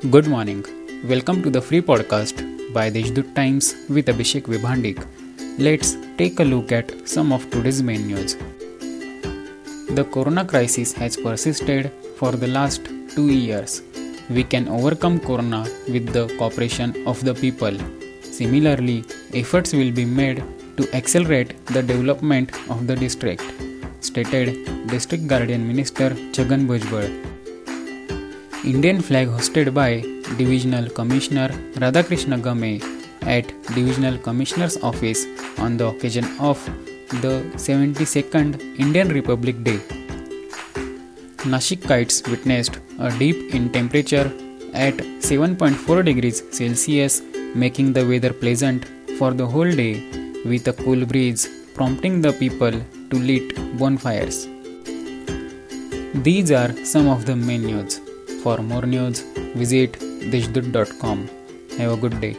Good morning. Welcome to the free podcast by Deshdoot Times with Abhishek Vibhandik. Let's take a look at some of today's main news. The corona crisis has persisted for the last two years. We can overcome corona with the cooperation of the people. Similarly, efforts will be made to accelerate the development of the district, stated District Guardian Minister Chhagan Bhujbal. Indian flag hosted by Divisional Commissioner Radhakrishna Game at Divisional Commissioner's Office on the occasion of the 72nd Indian Republic Day. Nashikites witnessed a dip in temperature at 7.4 degrees Celsius, making the weather pleasant for the whole day with a cool breeze, prompting the people to lit bonfires. These are some of the main. For more news, visit deshdoot.com. Have a good day.